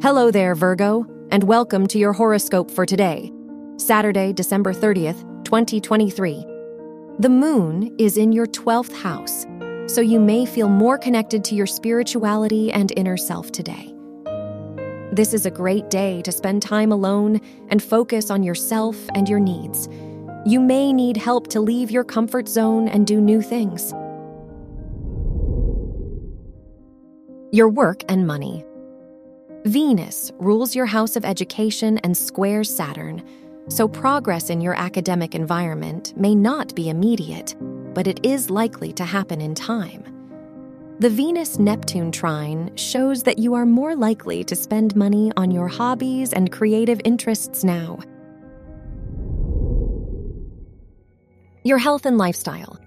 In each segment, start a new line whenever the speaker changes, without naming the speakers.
Hello there, Virgo, and welcome to your horoscope for today, Saturday, December 30th, 2023. The moon is in your 12th house, so you may feel more connected to your spirituality and inner self today. This is a great day to spend time alone and focus on yourself and your needs. You may need help to leave your comfort zone and do new things. Your work and money. Venus rules your house of education and squares Saturn, so progress in your academic environment may not be immediate, but it is likely to happen in time. The Venus Neptune trine shows that you are more likely to spend money on your hobbies and creative interests now. Your health and lifestyle.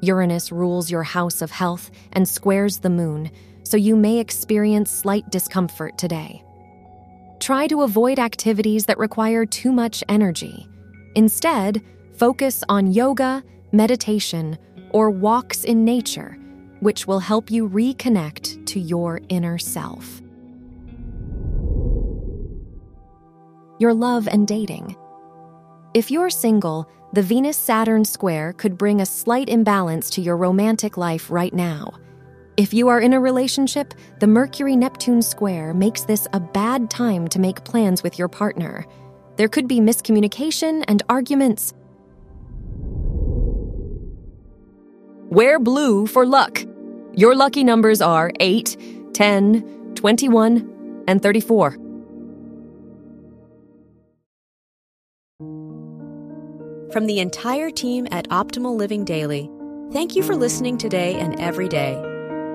Uranus rules your house of health and squares the moon, so you may experience slight discomfort today. Try to avoid activities that require too much energy. Instead, focus on yoga, meditation, or walks in nature, which will help you reconnect to your inner self. Your love and dating. If you're single, the Venus Saturn square could bring a slight imbalance to your romantic life right now. If you are in a relationship, the Mercury Neptune square makes this a bad time to make plans with your partner. There could be miscommunication and arguments. Wear blue for luck. Your lucky numbers are 8, 10, 21, and 34.
From the entire team at Optimal Living Daily, thank you for listening today and every day.